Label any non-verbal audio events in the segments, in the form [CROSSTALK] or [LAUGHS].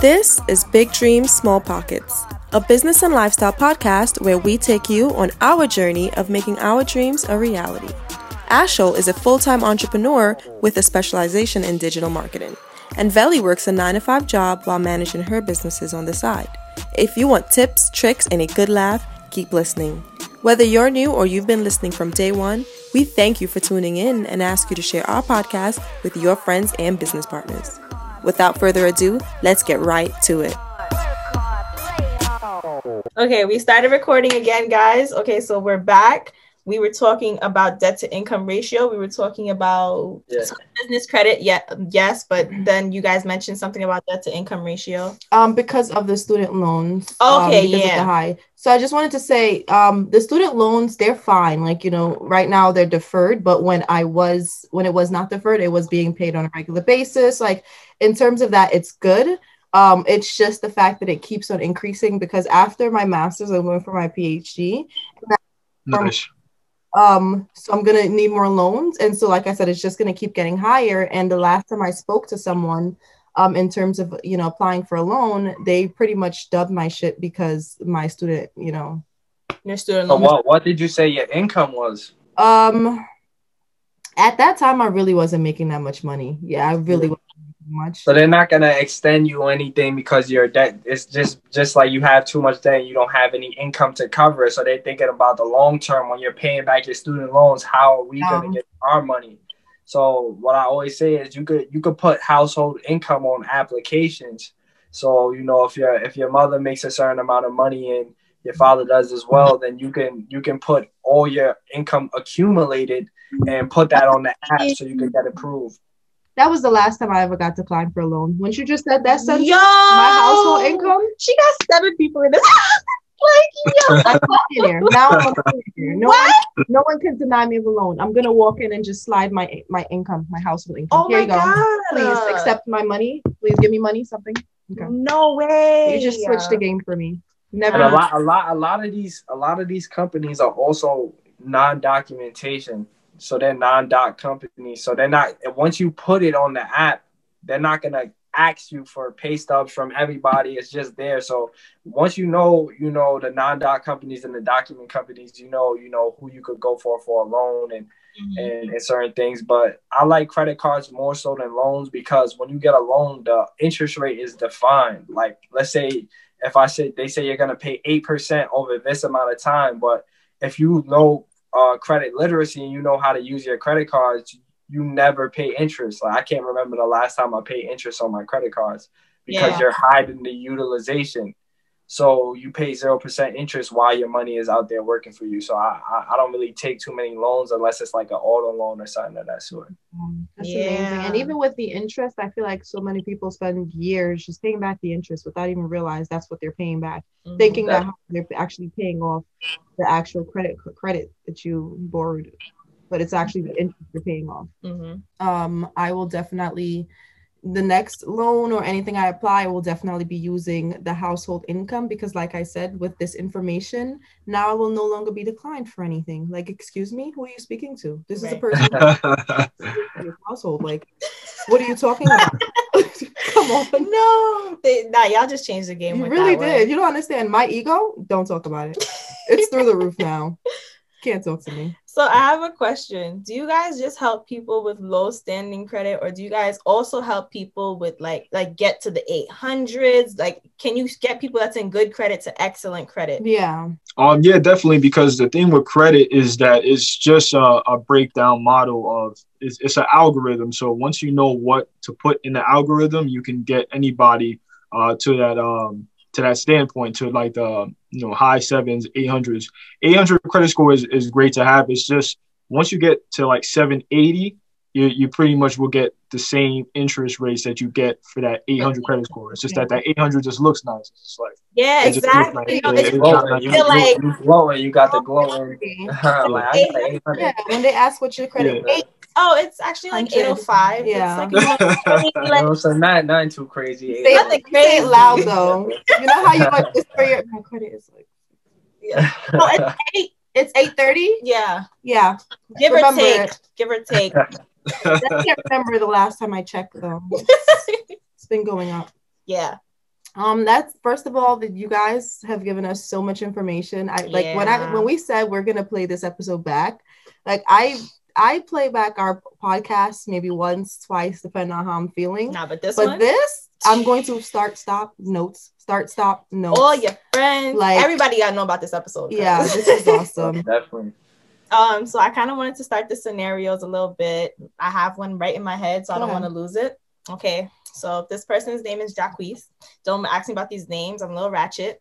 This is Big Dreams, Small Pockets, a business and lifestyle podcast where we take you on our journey of making our dreams a reality. Ashel is a full time entrepreneur with a specialization in digital marketing, and Veli works a 9 to 5 job while managing her businesses on the side. If you want tips, tricks, and a good laugh, keep listening. Whether you're new or you've been listening from day one, we thank you for tuning in and ask you to share our podcast with your friends and business partners. Without further ado, let's get right to it. Okay, we started recording again, guys. Okay, so we're back. We were talking about debt to income ratio. We were talking about Yeah. business credit. Yeah, yes, but then you guys mentioned something about debt to income ratio. um because of the student loans Okay, um, yeah. the high so i just wanted to say um the student loans they're fine like you know right now they're deferred but when i was when it was not deferred it was being paid on a regular basis like in terms of that it's good um it's just the fact that it keeps on increasing because after my master's i'm going for my phd Nice. Um so i'm gonna need more loans and so like i said it's just gonna keep getting higher and the last time i spoke to someone um in terms of you know applying for a loan they pretty much dubbed my shit because my student you know Your student So loan. what what did you say your income was? um at that time i really wasn't making that much money yeah i really wasn't making much So they're not gonna extend you anything because your debt it's just just like you have too much debt and you don't have any income to cover it. So they're thinking about the long term when you're paying back your student loans, how are we Um, gonna get our money? So what I always say is you could you could put household income on applications. So you know if your if your mother makes a certain amount of money and your father does as well, then you can you can put all your income accumulated and put that on the app so you can get approved. That was the last time i ever got to declined for a loan when you just said that sentence Yo, my household income She got seven people in this. [LAUGHS] like, yo. I'm a millionaire. Now I'm a millionaire. No What? one, no one can deny me of a loan. I'm gonna walk in and just slide my my income, my household income. Oh Here my you go. god. Please accept my money. Please give me money, something. Okay. No way. You just switched the game for me. Never. And a lot, a lot, a lot of these, a lot of these companies are also non-documentation, so they're non-doc companies. So they're not. Once you put it on the app, they're not gonna ask you for pay stubs from everybody. It's just there. So once you know, you know the non-doc companies and the document companies, you know, you know who you could go for for a loan and Mhm. and, and certain things. But I like credit cards more so than loans because when you get a loan, the interest rate is defined. Like let's say if I say they say you're gonna pay eight percent over this amount of time, but if you know uh, credit literacy and you know how to use your credit cards, you never pay interest. Like I can't remember the last time I paid interest on my credit cards because Yeah. you're hiding the utilization. So you pay zero percent interest while your money is out there working for you. So I, I I don't really take too many loans unless it's like an auto loan or something of that sort. Um, That's Yeah. amazing. And even with the interest, I feel like so many people spend years just paying back the interest without even realize that's what they're paying back, Mhm. thinking that they're actually paying off the actual credit credit that you borrowed, but it's actually the interest you're paying off. Mhm. um, I will definitely the next loan or anything I apply, I will definitely be using the household income because, like I said, with this information, now I will no longer be declined for anything. Like, excuse me, who are you speaking to? This is a person [LAUGHS] in your household. Like, what are you talking about? [LAUGHS] Come on. No, they, nah, y'all just changed the game. You with really that one. did. You don't understand. My ego, don't talk about it. It's through the roof now. [LAUGHS] Can't talk to me. So I have a question. Do you guys just help people with low standing credit or do you guys also help people with like like get to the 800s? Like can you get people that's in good credit to excellent credit? Yeah. Um, yeah, definitely. Because the thing with credit is that it's just a, a breakdown model of it's, it's an algorithm. So once you know what to put in the algorithm, you can get anybody uh, to that um, to that standpoint to like the you know high sevens, eight hundreds. Eight hundred credit score is, is great to have. It's just once you get to like seven eighty, you you pretty much will get the same interest rates that you get for that eight hundred credit score. It's just that that eight hundred just looks nice. It's just like Yeah, It exactly. like- You know, yeah, it's it Glowing. just- You, feel you- you glowing. You got the glowing. [LAUGHS] like I got the 800. Yeah, when they ask what your credit Yeah. oh, it's actually like 100. 805. Yeah. It's like, You [LAUGHS] like know, so not not too crazy. Say, it- say it crazy. loud though. You know how you like whisper your my [LAUGHS] credit is like no, it's eight. it's eight thirty. Yeah. Yeah, Give Remember or take. it. Give or take. I can't remember the last time I checked though. [LAUGHS] It's been going up. yeah. Um, that's first of all that you guys have given us so much information. I like when I when we said we're gonna play this episode back, like I I play back our podcast maybe once, twice, depending on how I'm feeling. Nah, but this but one, this I'm going to start stop notes, start stop notes. all your friends, Like- everybody gotta know about this episode. yeah, this is [LAUGHS] awesome. Definitely. Um, so I kind of wanted to start the scenarios a little bit. I have one right in my head, so I don't want to lose it. Okay, so this person's name is Jacquees. Don't ask me about these names. I'm a little ratchet.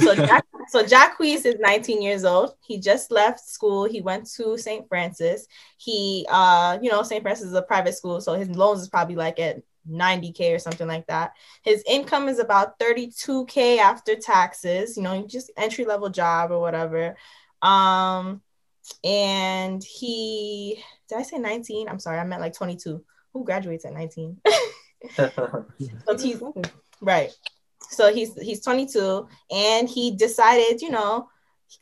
So [LAUGHS] Jack, so Jacquees is 19 years old. He just left school. He went to St. Francis. He, uh, you know, St. Francis is a private school, so his loans is probably like at 90k or something like that. His income is about 32k after taxes. You know, just entry level job or whatever. Um, and he did I say 19? I'm sorry, I meant like 22. Who graduates at 19? [LAUGHS] So he's right. So he's he's 22 and he decided, you know,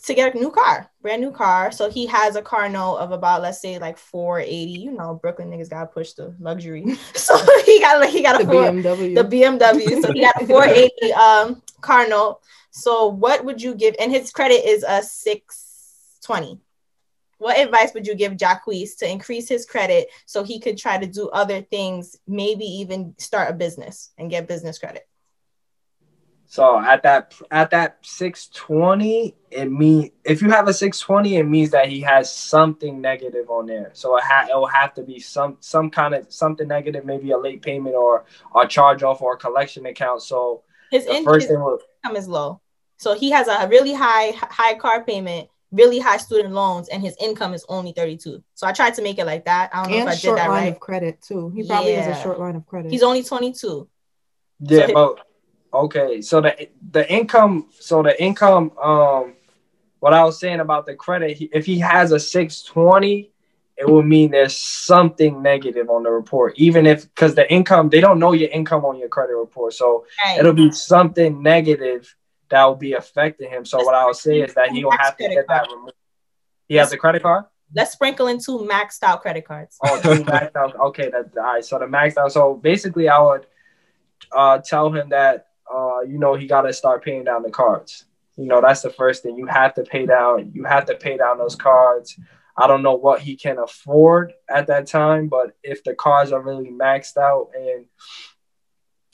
to get a new car, brand new car. So he has a car note of about let's say like 480. You know, Brooklyn niggas gotta push the luxury. [LAUGHS] So he got like he got the a four, BMW. the BMW. So he got a 480 um car note. So what would you give? And his credit is a 620. What advice would you give Jacquees to increase his credit so he could try to do other things, maybe even start a business and get business credit? So at that at that 620, it mean if you have a 620, it means that he has something negative on there. So it, ha- it will have to be some some kind of something negative, maybe a late payment or a charge off or a collection account. So His, first thing will income is low, so he has a really high high car payment, really high student loans, and his income is only 32. So I tried to make it like that. I don't know and if I did short that line right. of credit too. He probably has a short line of credit. He's only 22. yeah, So- but okay. So the the income, so the income, um, what I was saying about the credit, he, if he has a 620, it will mean there's something negative on the report, even if because the income they don't know your income on your credit report, so Right. it'll be something negative that will be affecting him. So what I would say is that he'll have to get that removed. He has a credit card. Let's sprinkle in two maxed out credit cards. Oh, two [LAUGHS] maxed out. Okay, that all right. So the maxed out. So basically, I would uh, tell him that uh, you know he got to start paying down the cards. You know that's the first thing. You have to pay down. You have to pay down those cards. I don't know what he can afford at that time, but if the cards are really maxed out and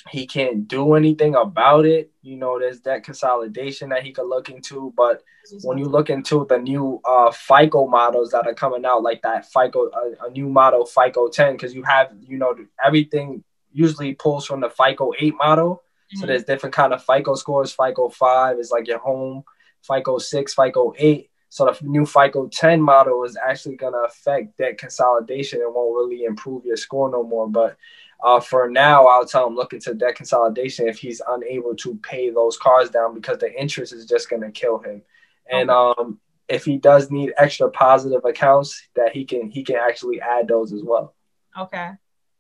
he can't do anything about it, you know, there's that consolidation that he could look into. But when you look into the new uh FICO models that are coming out, like that FICO, a, a new model FICO 10, because you have, you know, everything usually pulls from the FICO 8 model. So Mhm. there's different kind of FICO scores. FICO 5 is like your home, FICO 6, FICO 8. So the new FICO 10 model is actually going to affect that consolidation and won't really improve your score no more. But uh, for now, I'll tell him look into debt consolidation if he's unable to pay those cars down because the interest is just going to kill him. And um, if he does need extra positive accounts, that he can he can actually add those as well. Okay.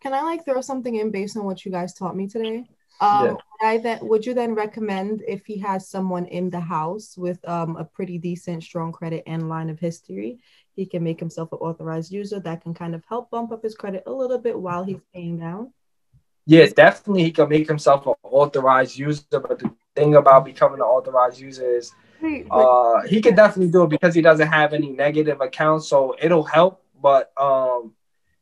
Can I like throw something in based on what you guys taught me today? Um, Yeah. would I then would you then recommend if he has someone in the house with um, a pretty decent, strong credit and line of history, he can make himself an authorized user that can kind of help bump up his credit a little bit while he's paying down. Yeah, definitely he can make himself an authorized user. But the thing about becoming an authorized user is uh, he can definitely do it because he doesn't have any negative accounts, so it'll help. But um,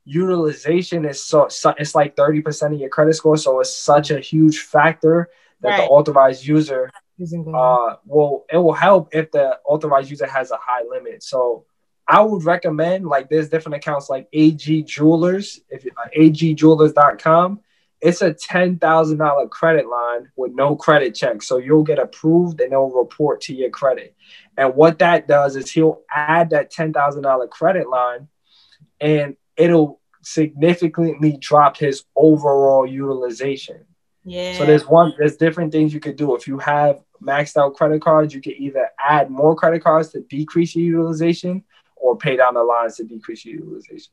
utilization is so, so it's like thirty percent of your credit score, so it's such a huge factor that the authorized user isn't going uh will it will help if the authorized user has a high limit. So I would recommend like there's different accounts like AG Jewelers, if you- uh, agjewelers.com. It's a ten thousand dollar credit line with no credit check, so you'll get approved and they'll report to your credit. And what that does is he'll add that ten thousand dollar credit line, and it'll significantly drop his overall utilization. Yeah. So there's one, there's different things you could do. If you have maxed out credit cards, you could either add more credit cards to decrease your utilization or pay down the lines to decrease your utilization.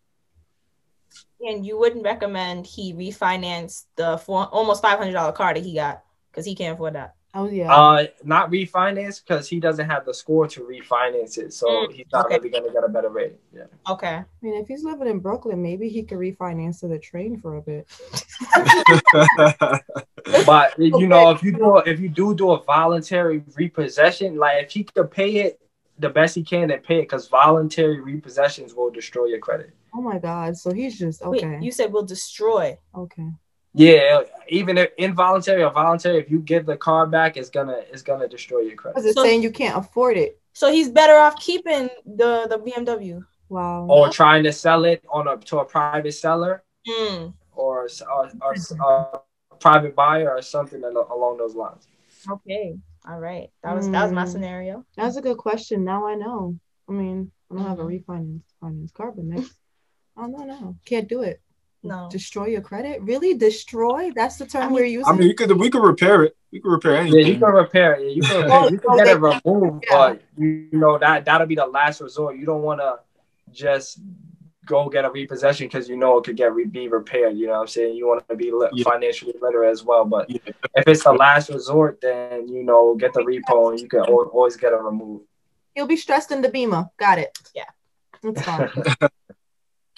and you wouldn't recommend he refinance the four, almost five hundred dollar car that he got because he can't afford that. Oh yeah. Uh, not refinance because he doesn't have the score to refinance it, so Mm, he's not okay. really gonna get a better rate. Yeah. Okay. I mean, if he's living in Brooklyn, maybe he could refinance to the train for a bit. [LAUGHS] But you know, if you do if you do do a voluntary repossession, like if he could pay it the best he can, then pay it because voluntary repossessions will destroy your credit. Oh my god! So he's just okay. Wait, you said will destroy. okay. Yeah, even if involuntary or voluntary, if you give the car back, it's gonna it's gonna destroy your credit. Because it's So- saying you can't afford it. So he's better off keeping the the BMW. Wow. Or trying to sell it on a to a private seller Mm, or or, or, or a private buyer or something along those lines. okay. All right. That was that was my Mm. scenario. That's a good question. Now I know. I mean, I don't have a Mhm. refinance finance car, but next, I don't know. Can't do it. No. Destroy your credit? Really? Destroy? That's the term I mean- we're using. I mean, you could we could repair it. We could repair anything. Yeah, you can repair it. Yeah, you can repair it. You can [LAUGHS] get it removed, Yeah. but you know that that'll be the last resort. You don't want to just go get a repossession because you know it could get re- be repaired. You know what I'm saying? You want to be li- Yeah. financially literate as well. But Yeah. if it's the last resort, then you know get the repo and you can al- always get it removed. He'll be stressed in the beamer. Got it. Yeah. That's [LAUGHS] fine.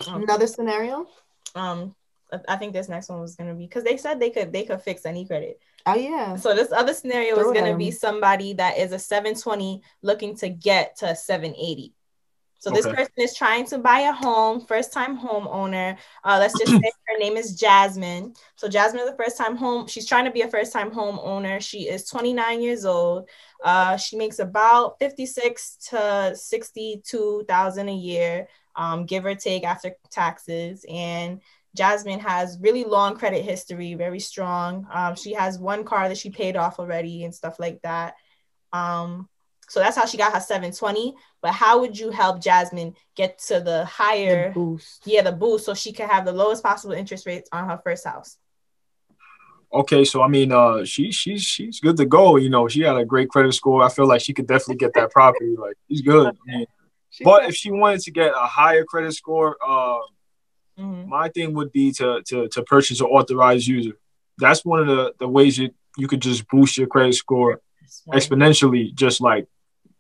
Um, Another scenario? um, I- I think this next one was gonna be because they said they could they could fix any credit. Oh yeah. So this other scenario Throw is gonna be somebody that is a 720 looking to get to a 780. So this Okay. person is trying to buy a home, first time homeowner. Uh, let's just say [CLEARS THROAT] her name is Jasmine. So Jasmine is a first time home. She's trying to be a first time homeowner. She is 29 years old. Uh, she makes about 56 to 62,000 a year, um, give or take after taxes. And Jasmine has really long credit history, very strong. Um, she has one car that she paid off already and stuff like that. Um, so that's how she got her 720. But how would you help Jasmine get to the higher, The boost. yeah, the boost, so she can have the lowest possible interest rates on her first house? Okay, so I mean, uh, she she's she's good to go. You know, she had a great credit score. I feel like she could definitely get that property. Like, she's good. I mean, She but said- if she wanted to get a higher credit score, uh, Mhm. my thing would be to to to purchase an authorized user. That's one of the the ways that you could just boost your credit score exponentially. Just like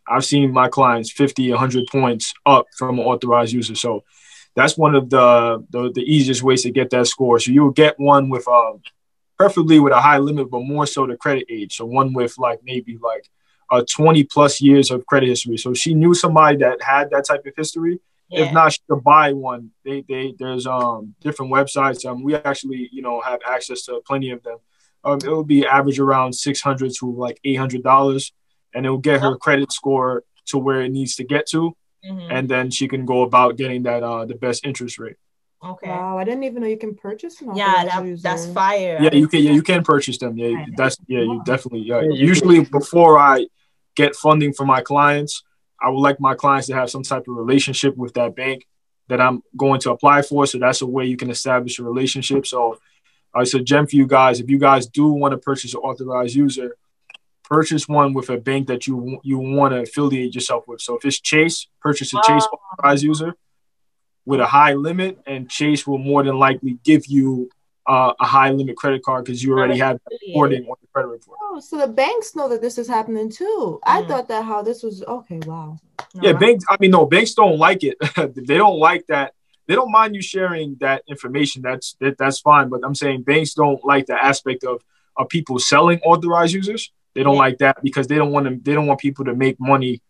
I've seen my clients 50, 100 points up from an authorized user. So that's one of the the, the easiest ways to get that score. So you'll get one with uh, preferably with a high limit, but more so the credit age. So one with like maybe like uh, 20 plus years of credit history. So she knew somebody that had that type of history. Yeah. If not, she could buy one. They they there's um different websites. Um, we actually you know have access to plenty of them. Um, it will be average around six hundred to like eight hundred dollars, and it will get her credit score to where it needs to get to, Mhm. and then she can go about getting that uh the best interest rate. okay. Wow, I didn't even know you can purchase an Yeah, that, that's fire. Yeah, you can yeah you can purchase them. Yeah, that's yeah you definitely yeah. Yeah, Usually before I get funding for my clients, I would like my clients to have some type of relationship with that bank that I'm going to apply for. So that's a way you can establish a relationship. So I said, gem for you guys. If you guys do want to purchase an authorized user, purchase one with a bank that you you want to affiliate yourself with. So if it's Chase, purchase a Chase authorized user with a high limit, and Chase will more than likely give you uh, a high limit credit card because you already have reporting on the credit report. Oh, so the banks know that this is happening too. I Mhm. thought that how this was okay. Wow. Yeah, No, banks. I mean, no, banks don't like it. [LAUGHS] they don't like that. They don't mind you sharing that information. That's that, that's fine. But I'm saying banks don't like the aspect of of people selling authorized users. They don't Yeah. like that because they don't want them. They don't want people to make money.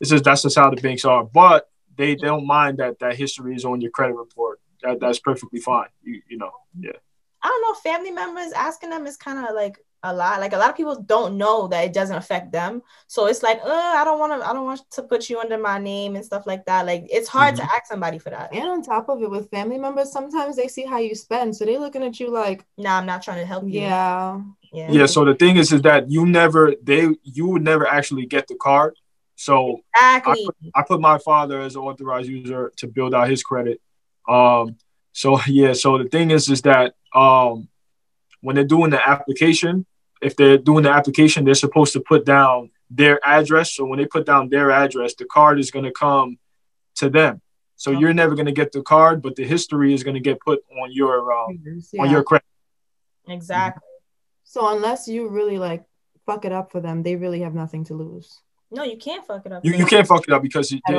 This is that's just how the banks are. But they, they don't mind that that history is on your credit report. That that's perfectly fine. You you know. Yeah. I don't know. Family members asking them is kind of like a lot. Like a lot of people don't know that it doesn't affect them. So it's like, uh, I don't want to. I don't want to put you under my name and stuff like that. Like it's hard to ask somebody for that. And on top of it, with family members, sometimes they see how you spend, so they're looking at you like, Nah, I'm not trying to help you. yeah, yeah, Yeah. So the thing is, is that you never they you would never actually get the card. So exactly. I put my father as an authorized user to build out his credit. Um, so [LAUGHS] yeah, so the thing is, is that um, when they're doing the application, if they're doing the application, they're supposed to put down their address. So when they put down their address, the card is going to come to them. So you're never going to get the card, but the history is going to get put on your um, Yeah. on your credit. exactly. So unless you really like fuck it up for them, they really have nothing to lose. No, you can't fuck it up. You, you can't fuck it up because you, At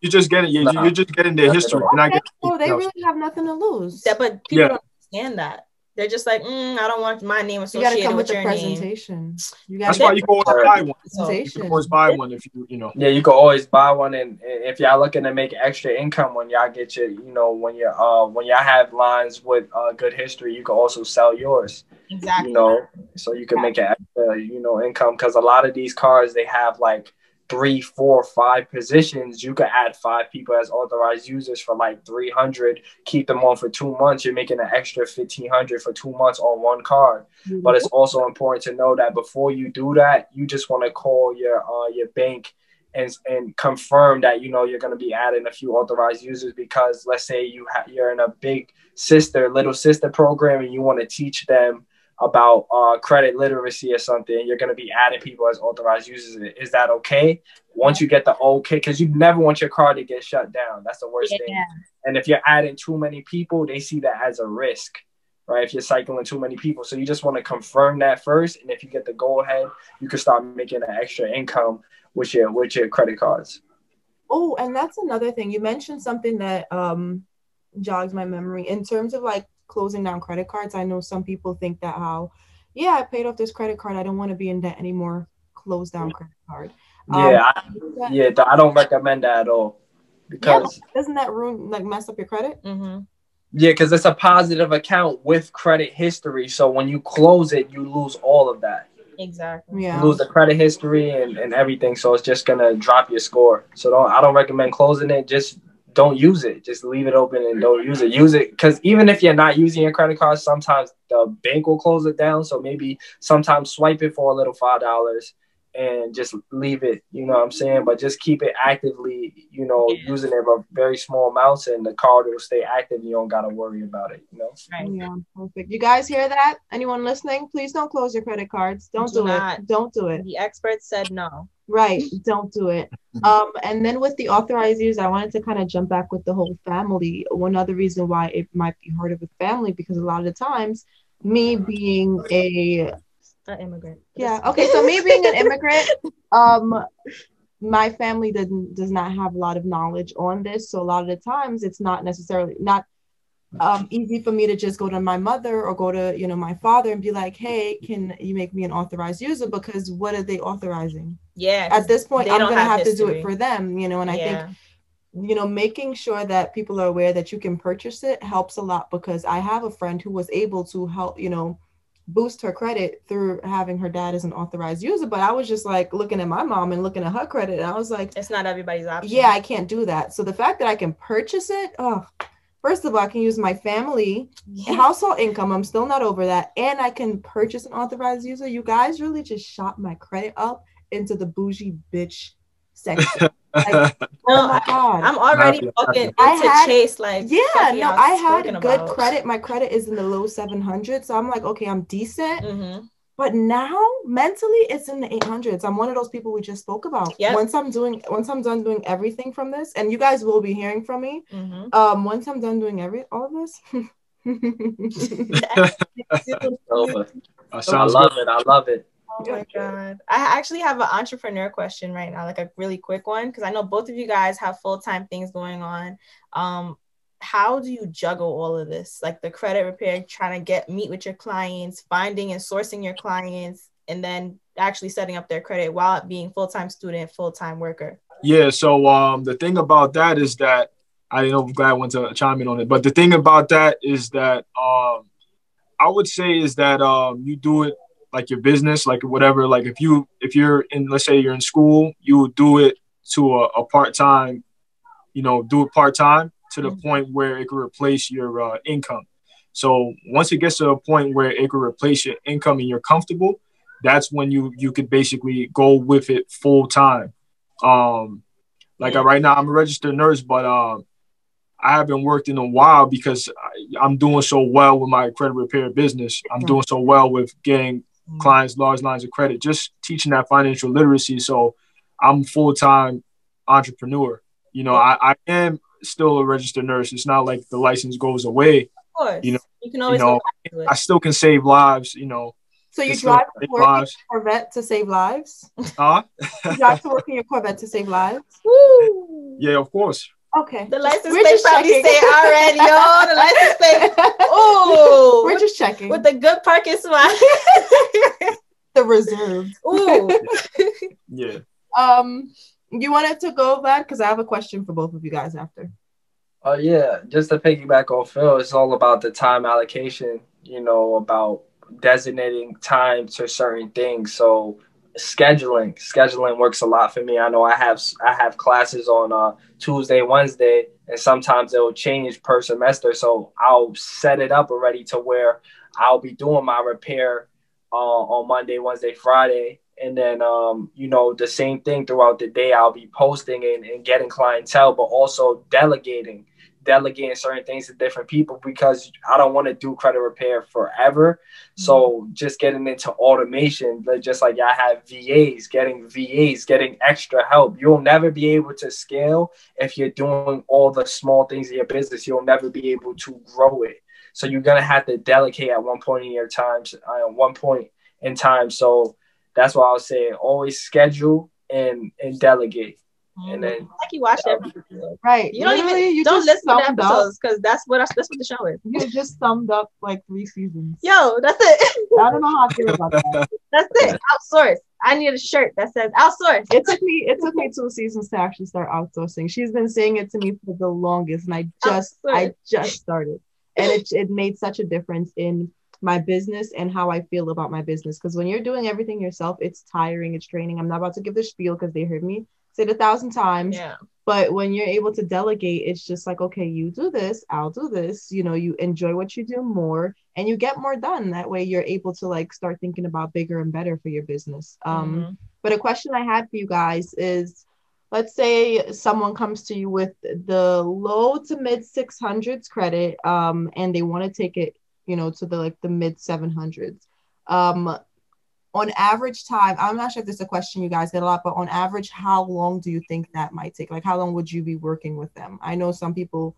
you just getting you, Nah. you're just getting their history. You're not getting So they anything else. really have nothing to lose. Yeah, but people Yeah. don't understand that. They're just like, mm, I don't want my name associated You gotta come with with the your name. presentation. You gotta why you can always buy one. You can always buy one if you you know. Yeah, you can always buy one, and and if y'all looking to make extra income when y'all get your, you know, when you uh when y'all have lines with uh good history, you can also sell yours. Exactly. You know, so you can make an extra, you know, income because a lot of these cars they have like three, four, five positions. You could add five people as authorized users for like three hundred. Keep them on for two months. You're making an extra fifteen hundred for two months on one card. But it's also important to know that before you do that, you just want to call your uh, your bank and and confirm that you know you're going to be adding a few authorized users because let's say you ha- you're in a big sister little sister program and you want to teach them about uh, credit literacy or something you're going to be adding people as authorized users is that okay once you get the okay because you never want your card to get shut down that's the worst thing and if you're adding too many people they see that as a risk right? If you're cycling too many people. So you just want to confirm that first. And if you get the go ahead, you can start making an extra income with your with your credit cards. Oh, and that's another thing. You mentioned something that um jogs my memory in terms of like closing down credit cards. I know some people think that how, yeah, I paid off this credit card. I don't want to be in debt anymore. Close down credit card. Um, Yeah, I, yeah, I don't recommend that at all. Because Doesn't that ruin like mess up your credit? Mm-hmm. yeah, because it's a positive account with credit history. So when you close it, you lose all of that. Exactly. Yeah. You lose the credit history and, and everything. So it's just gonna drop your score. So don't I don't recommend closing it. Just don't use it. Just leave it open and don't use it. Use it because even if you're not using your credit card, sometimes the bank will close it down. So maybe sometimes swipe it for a little five dollars and just leave it. You know what I'm saying? But just keep it actively. You know, Yeah. using it for very small amounts, and the card will stay active. You don't gotta worry about it. You know. Right. Yeah, perfect. You guys hear that? Anyone listening? Please don't close your credit cards. Don't Do do, not. it. Don't do it. The experts said no. Right. Don't do it. [LAUGHS] Um, and then with the authorized use, I wanted to kind of jump back with the whole family. One other reason why it might be harder with family because a lot of the times, me being a An immigrant. yeah okay, so me being an [LAUGHS] immigrant, um, my family doesn't does not have a lot of knowledge on this. So a lot of the times, it's not necessarily not um, easy for me to just go to my mother or go to you know my father and be like, hey, can you make me an authorized user? Because what are they authorizing? Yeah. At this point, I'm gonna have have, to do it for them, you know. And I think you know making sure that people are aware that you can purchase it helps a lot because i have a friend who was able to help you know boost her credit through having her dad as an authorized user but i was just like looking at my mom and looking at her credit and i was like it's not everybody's option. yeah i can't do that. So the fact that i can purchase it oh first of all i can use my family household income i'm still not over that and i can purchase an authorized user. You guys really just shot my credit up into the bougie bitch section [LAUGHS] Like, No, [LAUGHS] oh my god I'm already Happy- fucking I into had- Chase. Like, yeah no i had good about. credit my credit is in the low 700 so i'm like okay i'm decent Mhm. but now mentally it's in the 800s i'm one of those people we just spoke about Yep. once i'm doing once i'm done doing everything from this and you guys will be hearing from me Mhm. um once i'm done doing every all of this [LAUGHS] Over. Uh, I love it. I love it. Oh my god. I actually have an entrepreneur question right now, like a really quick one, because I know both of you guys have full-time things going on. Um, how do you juggle all of this? Like the credit repair, trying to get meet with your clients, finding and sourcing your clients, and then actually setting up their credit while being full-time student, full-time worker. Yeah. So um, the thing about that is that I know I'm glad went to chime in on it, but the thing about that is that um, I would say is that um, you do it like your business, like whatever. Like if you if you're in, let's say you're in school, you would do it to a, a part time, you know, do it part time to the Mhm. point where it could replace your uh, income. So once it gets to a point where it could replace your income and you're comfortable, that's when you you could basically go with it full time. Um, like Yeah. uh, right now, I'm a registered nurse, but um, I haven't worked in a while because I, I'm doing so well with my credit repair business. I'm doing so well with getting Mm-hmm. clients large lines of credit, just teaching that financial literacy. So I'm full time entrepreneur. You know, I, I am still a registered nurse. It's not like the license goes away. Of course, You know- you can always you know, go back to it. I still can save lives. You know, so you drive to work in your corvette to save lives Huh? [LAUGHS] you drive to work in your corvette to save lives [LAUGHS] Woo! Yeah, of course. Okay. The license We're plate just probably checking. say already, yo. The [LAUGHS] license plate. Oh, We're just checking. with the good parking spot. [LAUGHS] the reserved. Ooh. [LAUGHS] Yeah. Um, you wanted to go, Glad? Because I have a question for both of you guys after. Oh yeah, just to piggyback on Phil, it's all about the time allocation. You know, about designating time to certain things. So scheduling, scheduling works a lot for me. I know I have I have classes on uh, Tuesday, Wednesday, and sometimes it will change per semester. So I'll set it up already to where I'll be doing my repair uh, on Monday, Wednesday, Friday, and then um, you know the same thing throughout the day. I'll be posting and, and getting clientele, but also delegating delegating certain things to different people because I don't want to do credit repair forever. So just getting into automation, just like I have VAs, getting VAs, getting extra help. You'll never be able to scale if you're doing all the small things in your business. You'll never be able to grow it. So you're gonna have to delegate at one point in your time, uh, one point in time. So that's why I was saying always schedule and and delegate. And mm-hmm. then like you watched every episode. Right. You don't Literally, even you don't listen to the episodes because that's what I, that's what the show is. You just summed up like three seasons. Yo, that's it. [LAUGHS] I don't know how I feel about that. [LAUGHS] That's it. Outsource. I need a shirt that says outsource. It took me it took me two seasons to actually start outsourcing. She's been saying it to me for the longest, and I just I just started, and it it made such a difference in my business and how I feel about my business. Because when you're doing everything yourself, it's tiring, it's draining. I'm not about to give the spiel because they heard me say it a thousand times. Yeah. But when you're able to delegate, it's just like, okay, you do this, I'll do this. You know, you enjoy what you do more and you get more done. That way you're able to like start thinking about bigger and better for your business. Um, Mhm. but a question I had for you guys is let's say someone comes to you with the low to mid 600s credit um, and they want to take it, you know, to the like the mid 700s. Um, on average time, I'm not sure if this is a question you guys get a lot, but on average, how long do you think that might take? Like, how long would you be working with them? I know some people,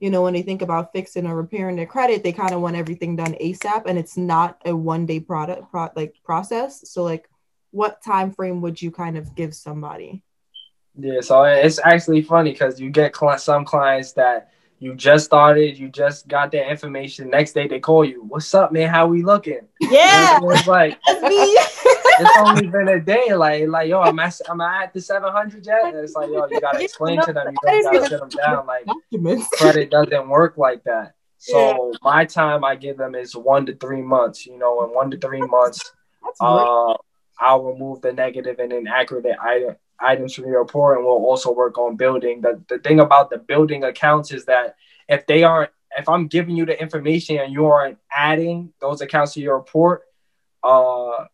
you know, when they think about fixing or repairing their credit, they kind of want everything done ASAP, and it's not a one day product pro- like process. So, like, what time frame would you kind of give somebody? Yeah, so it's actually funny because you get cli- some clients that you just started, you just got their information. Next day they call you, "What's up, man? How we looking?" Yeah. It's like [LAUGHS] it's only been a day. Like, like yo, I'm at, I'm at the 700 yet. And it's like, yo, you gotta explain to them. You gotta, gotta sit them down. Like, Documents. credit doesn't work like that. So my time I give them is one to three months. You know, in one to three months, That's great. uh, I'll remove the negative and inaccurate item, items from your report, and we'll also work on building. The the thing about the building accounts is that if they aren't, if I'm giving you the information and you aren't adding those accounts to your report, uh,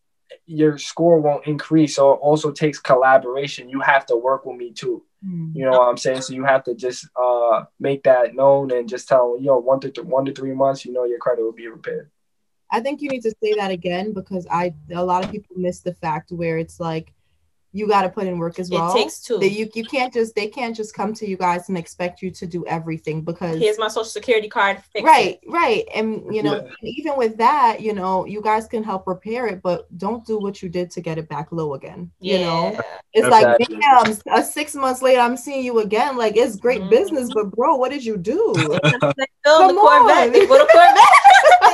your score won't increase. So it also takes collaboration. You have to work with me too. Hmm. You know what I'm saying? So you have to just uh make that known and just tell you know, one to th- one to three months, you know, your credit will be repaired. I think you need to say that again because I a lot of people miss the fact where it's like you got to put in work as well. It takes two. That you you can't just they can't just come to you guys and expect you to do everything because Here's my social security card. Fix right It. right and you know Yeah. even with that you know you guys can help repair it but don't do what you did to get it back low again you know Yeah. it's like damn uh, six months later i'm seeing you again like it's great Mhm. business but bro what did you do [LAUGHS] Come the Corvette. on. They bought a Corvette. [LAUGHS]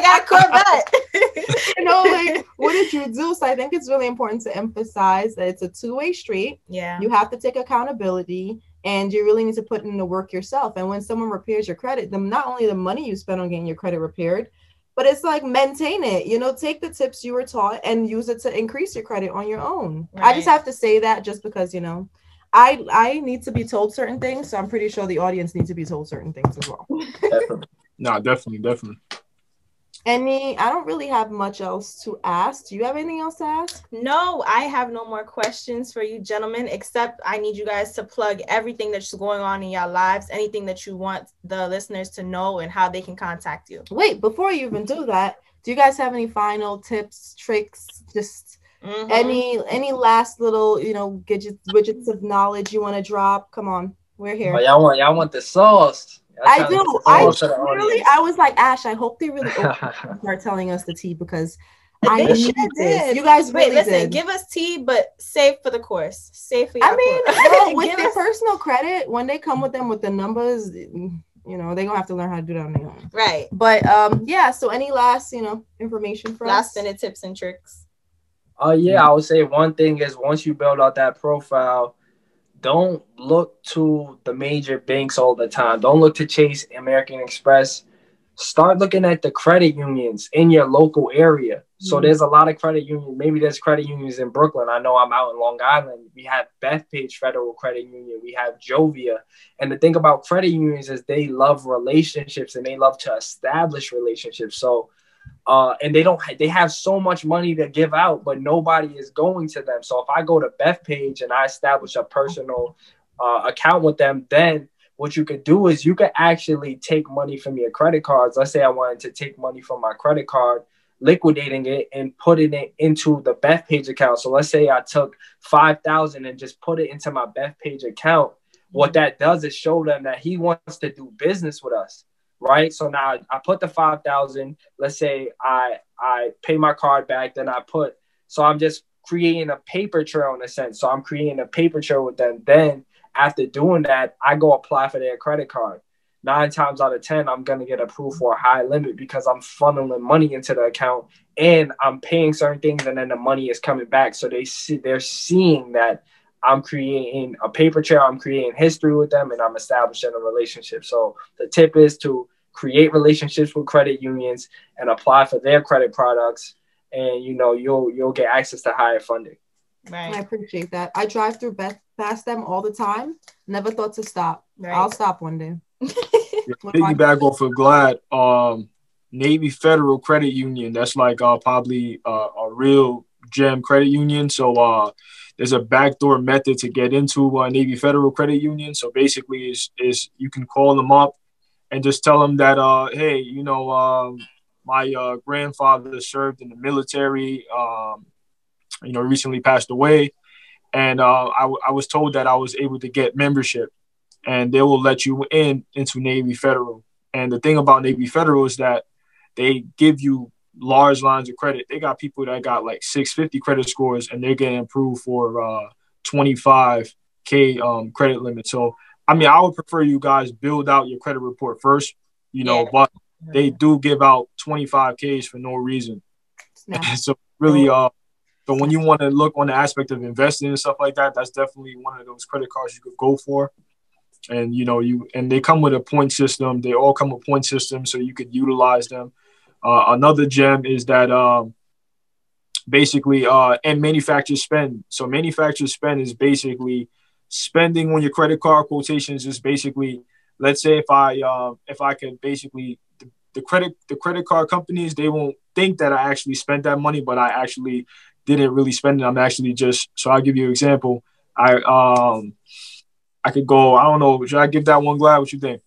they got Corvette. [LAUGHS] you know like what did you do so i think it's really important to emphasize that it's a two-way street yeah. you have to take accountability and you really need to put in the work yourself and when someone repairs your credit them not only the money you spend on getting your credit repaired but it's like maintain it you know take the tips you were taught and use it to increase your credit on your own i just have to say that just because you know i i need to be told certain things so i'm pretty sure the audience needs to be told certain things as well Definitely. No, definitely, definitely. Any i don't really have much else to ask do you have anything else to ask No, I have no more questions for you, gentlemen, except I need you guys to plug everything that's going on in your lives, anything that you want the listeners to know and how they can contact you. wait before you even do that do you guys have any final tips tricks just Mhm. any any last little you know gadgets widgets of knowledge you want to drop come on we're here Oh, y'all want y'all want the sauce. Y'all i do i sauce to the really i was like ash i hope they really [LAUGHS] open up and start telling us the tea because I They need sure this. did. You guys Wait, really listen, did. give us tea, but save for the course. Save for your I mean, course. well, [LAUGHS] with Give their us- personal credit, when they come with them with the numbers, you know, they're gonna have to learn how to do that on their own. right. But um, yeah. So any last, you know, information for Last us? minute tips and tricks. Uh, yeah, I would say one thing is once you build out that profile, don't look to the major banks all the time. Don't look to Chase, American Express. Start looking at the credit unions in your local area. So Mhm. there's a lot of credit unions. Maybe there's credit unions in Brooklyn. I know I'm out in Long Island. We have Bethpage Federal Credit Union. We have Jovia. And the thing about credit unions is they love relationships and they love to establish relationships. So uh, and they don't they have so much money to give out, but nobody is going to them. So if I go to Bethpage and I establish a personal uh, account with them, then what you could do is you could actually take money from your credit cards. Let's say I wanted to take money from my credit card, liquidating it and putting it into the Bethpage account. So let's say I took five thousand and just put it into my Bethpage account. What that does is show them that he wants to do business with us right? So now I put the five thousand. Let's say I I pay my card back, then I put. So I'm just creating a paper trail in a sense. So I'm creating a paper trail with them. Then after doing that, I go apply for their credit card. Nine times out of ten, I'm gonna get approved for a high limit because I'm funneling money into the account and I'm paying certain things, and then the money is coming back. So they see they're seeing that I'm creating a paper trail, I'm creating history with them, and I'm establishing a relationship. So the tip is to create relationships with credit unions and apply for their credit products, and you know you'll you'll get access to higher funding. right I appreciate that. I drive through Beth past them all the time. Never thought to stop. Right. I'll stop one day. [LAUGHS] What piggyback off of Glad, um, Navy Federal Credit Union. That's like uh, probably uh, a real gem credit union. So uh, there's a backdoor method to get into uh, Navy Federal Credit Union. So basically, is is you can call them up and just tell them that, uh, hey, you know, um, my uh, grandfather served in the military. Um, you know, recently passed away, and uh, I, w- I was told that I was able to get membership and they will let you in into Navy Federal. And the thing about Navy Federal is that they give you large lines of credit. They got people that got like 650 credit scores and they're getting approved for uh, 25k um, credit limit. So I mean, I would prefer you guys build out your credit report first, you know, Yeah. but they do give out 25k's for no reason. Snap. [LAUGHS] so really, uh, so when you want to look on the aspect of investing and stuff like that, that's definitely one of those credit cards you could go for. And you know, you and they come with a point system. They all come with point systems, so you could utilize them. Uh, another gem is that um, basically uh, and manufacturers spend. So manufacturers spend is basically spending on your credit card quotations. Is basically, let's say if I uh, if I could basically the, the credit the credit card companies they won't think that I actually spent that money, but I actually didn't really spend it. I'm actually just so I'll give you an example. I um I could go. I don't know. Should I give that one glad? What you think?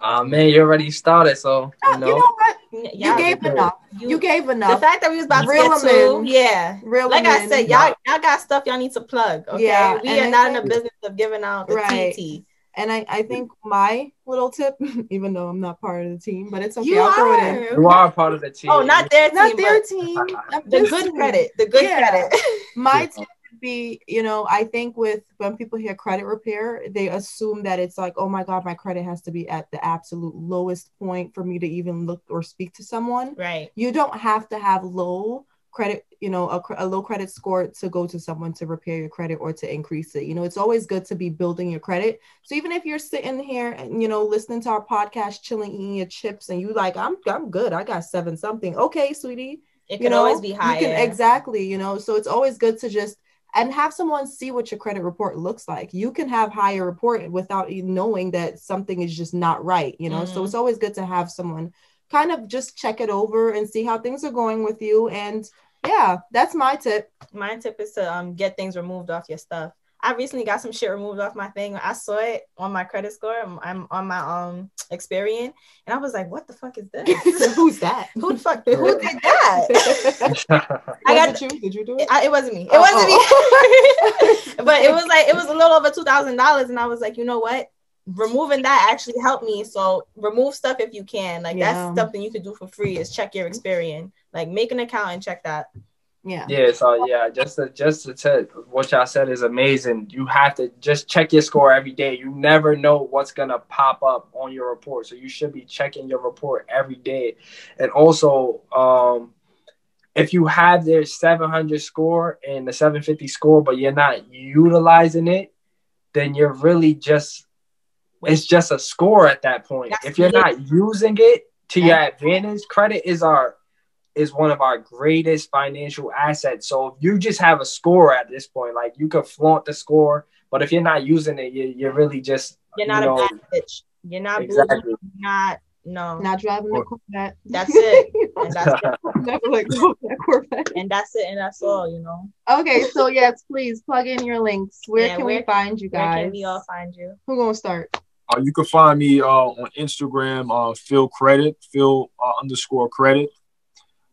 Ah man, you already started, so you you know. know what? Yeah, you gave enough. You, gave enough. the fact that we was about Reel to get 'em to, in. yeah. Real Like I said, y'all y'all got stuff y'all need to plug. Okay, Yeah, we are I not in the business of giving out the Right. TT. And I, I think my little tip, [LAUGHS] even though I'm not part of the team, but it's okay. You I'll throw it in. are. You are part of the team. Oh, not their team, Not their team. [LAUGHS] The good saying. credit. The good Yeah. credit. My [LAUGHS] tip would be, you know, I think with when people hear credit repair, they assume that it's like, oh my God, my credit has to be at the absolute lowest point for me to even look or speak to someone. right. You don't have to have low credit, you know, a, a low credit score to go to someone to repair your credit or to increase it. You know, it's always good to be building your credit. So even if you're sitting here and you know listening to our podcast, chilling, eating your chips, and you like, I'm I'm good. I got seven something. Okay, sweetie It you can know always be you higher. can exactly you know so it's always good to just and have someone see what your credit report looks like you can have higher report without knowing that something is just not right you know so Mhm. it's always good to have someone kind of just check it over and see how things are going with you and yeah that's my tip My tip is to um get things removed off your stuff. I recently got some shit removed off my thing. I saw it on my credit score. I'm, I'm on my um Experian, and I was like, "What the fuck is this? [LAUGHS] who's that [LAUGHS] Who the fuck? Who did that?" [LAUGHS] I got Was it you did you do it I, it wasn't me. It Oh, wasn't me. but it was like it was a little over two thousand dollars, and I was like, you know what? removing that actually helped me. So remove stuff if you can. Like Yeah. that's something you could do for free is check your Experian. Like make an account and check that. Yeah. Yeah, so yeah, just to, just to tell what y'all said is amazing. You have to just check your score every day. You never know what's gonna pop up on your report, so you should be checking your report every day. And also, um, if you have their 700 score and the 750 score, but you're not utilizing it, then you're really just it's just a score at that point. That's if you're it. not using it to your advantage, credit is our is one of our greatest financial assets. So if you just have a score at this point, like you could flaunt the score, but if you're not using it, you, you're really just You're not you know, a bad bitch. You're not Exactly. bougie. You're not no. Not driving the Corvette. That's it. And [LAUGHS] that's it. Never let go that Corvette. And that's it. And that's all, you know. Okay, so yes, please plug in your links. Where Yeah, can where- we find you guys? Where guys? can we all find you? Who gonna start? Uh, you can find me uh, on Instagram, uh, Phil Credit, Phil uh, underscore Credit.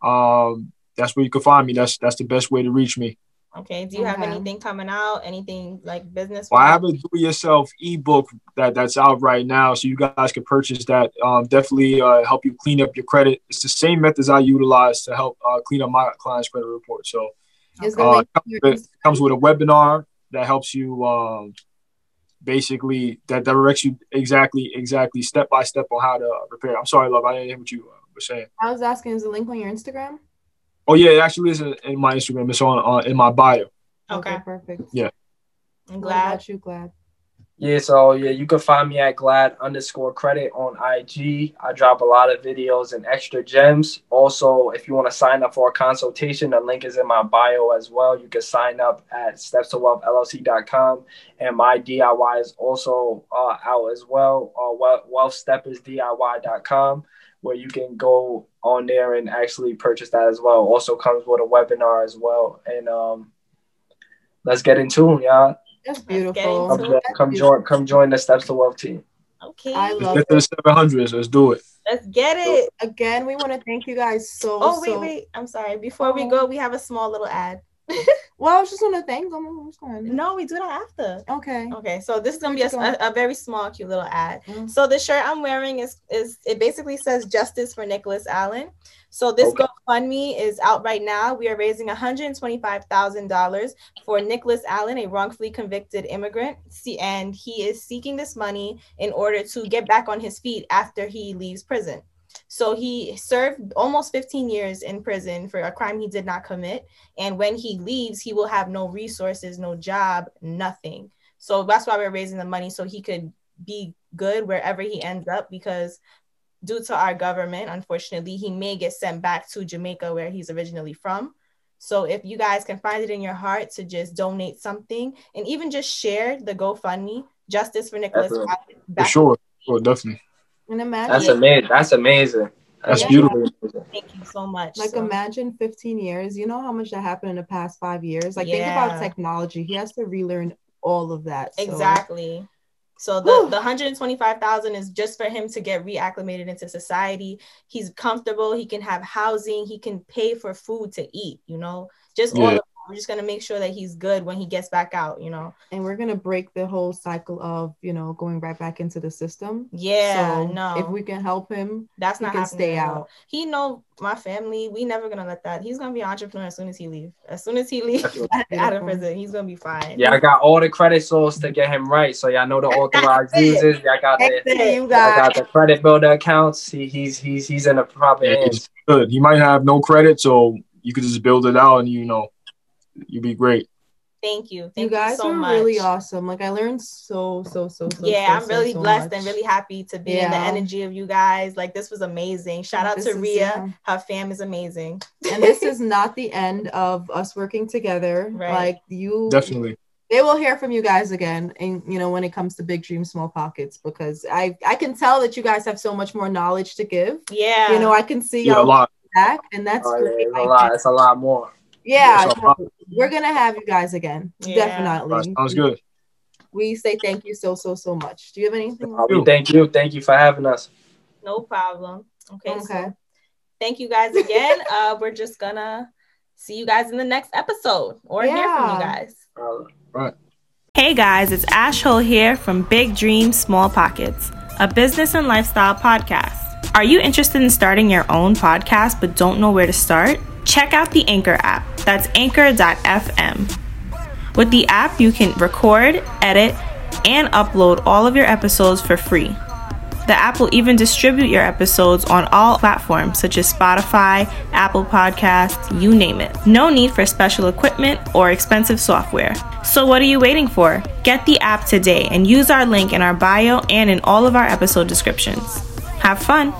Um, that's where you can find me. That's that's the best way to reach me. Okay. Do you have Okay. anything coming out? Anything like business? Well, I have a do-it-yourself ebook that that's out right now, so you guys can purchase that. Um, definitely uh, help you clean up your credit. It's the same methods I utilize to help uh, clean up my client's credit report. So Uh, link in your it comes with a webinar that helps you um, basically that directs you exactly exactly step by step on how to repair. I'm sorry, love, I didn't hear what you were saying. I was asking, is the link on your Instagram? Oh yeah, it actually is in, in my Instagram. It's on uh, in my bio. Okay. perfect. Yeah. I'm glad. about you, Glad? Yeah, so yeah, you can find me at glad underscore credit on IG. I drop a lot of videos and extra gems. Also, if you want to sign up for a consultation, the link is in my bio as well. You can sign up at steps to wealth llc.com. And my DIY is also uh, out as well, uh, Wealth- wealthsteppersdiy.com, where you can go on there and actually purchase that as well. Also comes with a webinar as well. And um, let's get into it, y'all. That's beautiful. Come, So join, come join, come join the Steps to Wealth team. Okay. I Let's get to the 700s. Let's do it. Let's get it. Again, we want to thank you guys so. Oh wait, so- wait. I'm sorry. Before we Oh. go, we have a small little ad. [LAUGHS] Well, I was just to thank them. What's going on? No, we do that after. Okay. Okay, so this is gonna be a, a, a very small, cute little ad. Mm. So the shirt I'm wearing is is it basically says justice for Nicholas Allen. So this Okay. GoFundMe is out right now. We are raising $125,000 for Nicholas Allen, a wrongfully convicted immigrant. See, and he is seeking this money in order to get back on his feet after he leaves prison. So he served almost 15 years in prison for a crime he did not commit. And when he leaves, he will have no resources, no job, nothing. So that's why we're raising the money so he could be good wherever he ends up because due to our government, unfortunately, he may get sent back to Jamaica where he's originally from. So if you guys can find it in your heart to just donate something and even just share the GoFundMe, Justice for Nicholas For sure. Sure, definitely. And imagine, That's amazing. That's amazing. That's Yeah. beautiful. Thank you so much. like, So- imagine 15 years. You know how much that happened in the past five years. Like, think about technology. He has to relearn all of that. so- Exactly. So the, Whew. the 125,000 is just for him to get reacclimated into society. He's comfortable, he can have housing, he can pay for food to eat, you know. Just all Yeah. of that. We're just gonna make sure that he's good when he gets back out, you know. And we're gonna break the whole cycle of you know going right back into the system. Yeah, so no. if we can help him, that's he not can happening stay at all. out. He know my family. We never gonna let that. He's gonna be an entrepreneur as soon as he leave. As soon as he leaves That's [LAUGHS] out of prison, he's gonna be fine. Yeah, I got all the credit source to get him right. So y'all know the [LAUGHS] authorized users. Y'all got the Thank you, y'all got the credit builder accounts. He, he's he's he's in the proper Yeah, hands. good. He might have no credit, so you could just build it out, and you know, you'd be great. Thank you. Thank you you, guys so were much. really awesome. Like I learned so so so so. yeah, so, I'm really so blessed much. and really happy to be in the energy of you guys. Like this was amazing. Shout out This to Ria. yeah. Her fam is amazing. and this [LAUGHS] is not the end of us working together. Right. Like you, Definitely. they will hear from you guys again. And you know when it comes to big dreams, small pockets, because I I can tell that you guys have so much more knowledge to give. Yeah. You know I can see Yeah, a lot. back, and that's Oh, yeah, great. it's a lot. It's a lot more. Yeah, It's a lot. we're gonna have you guys again. Yeah. Definitely. All right, sounds good. We say thank you so so so much. Do you have anything? Thank you. Thank you for having us. no problem. Okay. Okay. So thank you guys again. [LAUGHS] uh we're just gonna see you guys in the next episode or hear from you guys. Uh, Hey guys, it's Ash Hole here from Big Dreams, Small Pockets, a business and lifestyle podcast. Are you interested in starting your own podcast but don't know where to start? Check out the Anchor app. That's anchor.fm. With the app, you can record, edit, and upload all of your episodes for free. The app will even distribute your episodes on all platforms such as Spotify, Apple Podcasts, you name it. No need for special equipment or expensive software. So, what are you waiting for? Get the app today and use our link in our bio and in all of our episode descriptions. Have fun!